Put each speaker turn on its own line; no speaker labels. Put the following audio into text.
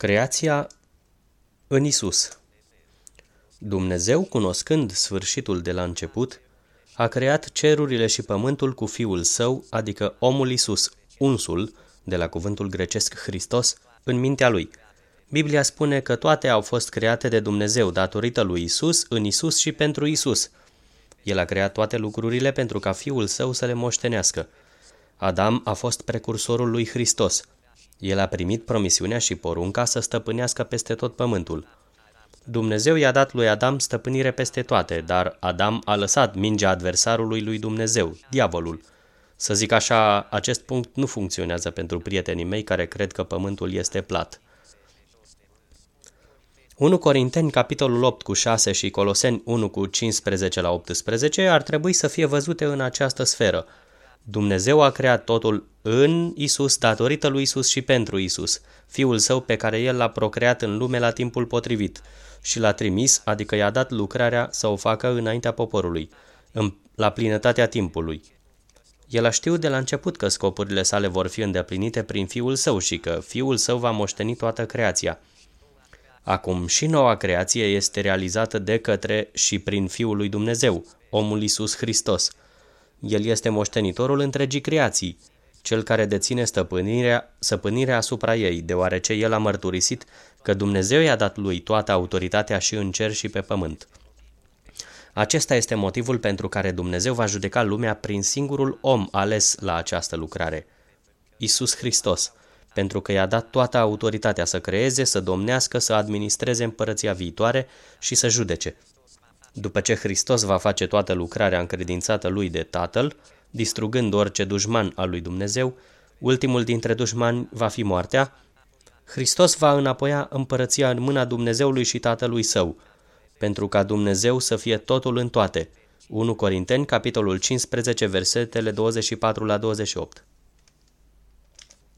Creația în Isus Dumnezeu, cunoscând sfârșitul de la început, a creat cerurile și pământul cu Fiul Său, adică omul Isus, unsul, de la cuvântul grecesc Hristos, în mintea Lui. Biblia spune că toate au fost create de Dumnezeu datorită lui Isus, în Isus și pentru Isus. El a creat toate lucrurile pentru ca Fiul Său să le moștenească. Adam a fost precursorul lui Hristos. El a primit promisiunea și porunca să stăpânească peste tot pământul. Dumnezeu i-a dat lui Adam stăpânire peste toate, dar Adam a lăsat mingea adversarului lui Dumnezeu, diavolul. Să zic așa, acest punct nu funcționează pentru prietenii mei care cred că pământul este plat. 1 Corinteni, capitolul 8 cu 6 și Coloseni 1 cu 15 la 18 ar trebui să fie văzute în această sferă – Dumnezeu a creat totul în Isus, datorită lui Isus și pentru Isus, Fiul Său pe care El l-a procreat în lume la timpul potrivit și l-a trimis, adică i-a dat lucrarea să o facă înaintea poporului, în, la plinătatea timpului. El a știut de la început că scopurile sale vor fi îndeplinite prin Fiul Său și că Fiul Său va moșteni toată creația. Acum și noua creație este realizată de către și prin Fiul lui Dumnezeu, omul Isus Hristos – el este moștenitorul întregii creații, cel care deține stăpânirea, stăpânirea asupra ei, deoarece el a mărturisit că Dumnezeu i-a dat lui toată autoritatea și în cer și pe pământ. Acesta este motivul pentru care Dumnezeu va judeca lumea prin singurul om ales la această lucrare, Isus Hristos, pentru că i-a dat toată autoritatea să creeze, să domnească, să administreze împărăția viitoare și să judece. După ce Hristos va face toată lucrarea încredințată lui de Tatăl, distrugând orice dușman al lui Dumnezeu, ultimul dintre dușmani va fi moartea, Hristos va înapoia împărăția în mâna Dumnezeului și Tatălui Său, pentru ca Dumnezeu să fie totul în toate. 1 Corinteni, capitolul 15, versetele 24 la 28.